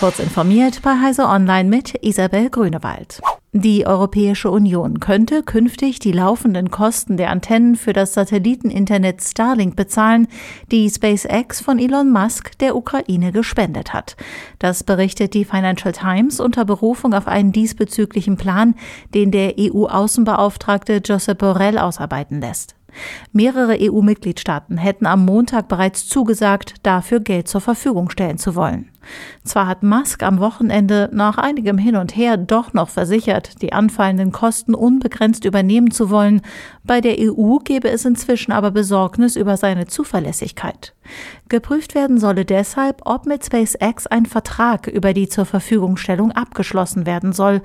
Kurz informiert bei Heise Online mit Isabel Grünewald. Die Europäische Union könnte künftig die laufenden Kosten der Antennen für das Satelliteninternet Starlink bezahlen, die SpaceX von Elon Musk der Ukraine gespendet hat. Das berichtet die Financial Times unter Berufung auf einen diesbezüglichen Plan, den der EU-Außenbeauftragte Josep Borrell ausarbeiten lässt. Mehrere EU-Mitgliedstaaten hätten am Montag bereits zugesagt, dafür Geld zur Verfügung stellen zu wollen. Zwar hat Musk am Wochenende nach einigem Hin und Her doch noch versichert, die anfallenden Kosten unbegrenzt übernehmen zu wollen, bei der EU gebe es inzwischen aber Besorgnis über seine Zuverlässigkeit. Geprüft werden solle deshalb, ob mit SpaceX ein Vertrag über die zur Verfügungstellung abgeschlossen werden soll.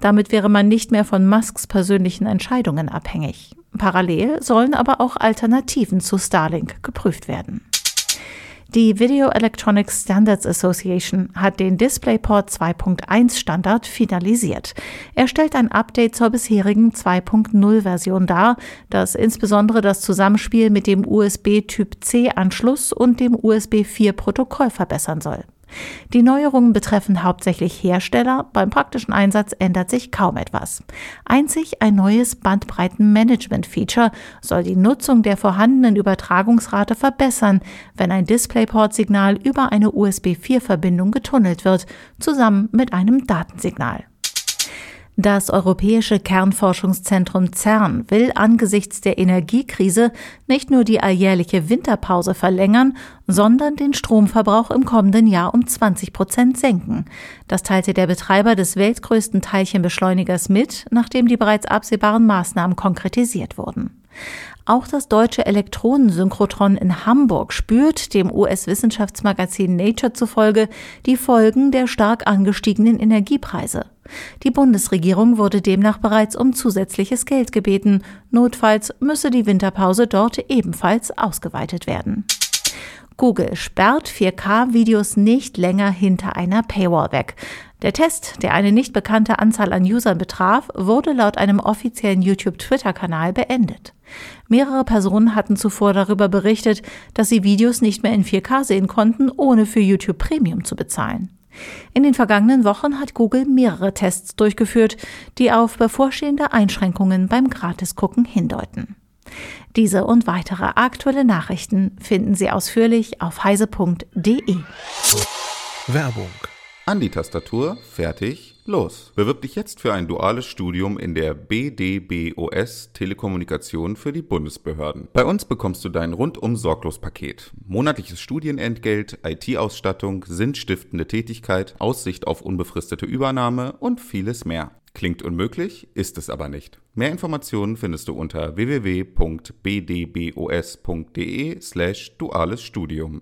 Damit wäre man nicht mehr von Musks persönlichen Entscheidungen abhängig. Parallel sollen aber auch Alternativen zu Starlink geprüft werden. Die Video Electronics Standards Association hat den DisplayPort 2.1 Standard finalisiert. Er stellt ein Update zur bisherigen 2.0 Version dar, das insbesondere das Zusammenspiel mit dem USB Typ C Anschluss und dem USB 4 Protokoll verbessern soll. Die Neuerungen betreffen hauptsächlich Hersteller, beim praktischen Einsatz ändert sich kaum etwas. Einzig ein neues Bandbreitenmanagement-Feature soll die Nutzung der vorhandenen Übertragungsrate verbessern, wenn ein DisplayPort-Signal über eine USB-4-Verbindung getunnelt wird, zusammen mit einem Datensignal. Das Europäische Kernforschungszentrum CERN will angesichts der Energiekrise nicht nur die alljährliche Winterpause verlängern, sondern den Stromverbrauch im kommenden Jahr um 20 Prozent senken. Das teilte der Betreiber des weltgrößten Teilchenbeschleunigers mit, nachdem die bereits absehbaren Maßnahmen konkretisiert wurden. Auch das deutsche Elektronensynchrotron in Hamburg spürt dem US-Wissenschaftsmagazin Nature zufolge die Folgen der stark angestiegenen Energiepreise. Die Bundesregierung wurde demnach bereits um zusätzliches Geld gebeten. Notfalls müsse die Winterpause dort ebenfalls ausgeweitet werden. Google sperrt 4K-Videos nicht länger hinter einer Paywall weg. Der Test, der eine nicht bekannte Anzahl an Usern betraf, wurde laut einem offiziellen YouTube-Twitter-Kanal beendet. Mehrere Personen hatten zuvor darüber berichtet, dass sie Videos nicht mehr in 4K sehen konnten, ohne für YouTube Premium zu bezahlen. In den vergangenen Wochen hat Google mehrere Tests durchgeführt, die auf bevorstehende Einschränkungen beim Gratisgucken hindeuten. Diese und weitere aktuelle Nachrichten finden Sie ausführlich auf heise.de. Werbung. An die Tastatur, fertig, los. Bewirb dich jetzt für ein duales Studium in der BDBOS Telekommunikation für die Bundesbehörden. Bei uns bekommst du dein rundum sorglos Paket. Monatliches Studienentgelt, IT-Ausstattung, sinnstiftende Tätigkeit, Aussicht auf unbefristete Übernahme und vieles mehr. Klingt unmöglich, ist es aber nicht. Mehr Informationen findest du unter www.bdbos.de slash duales Studium.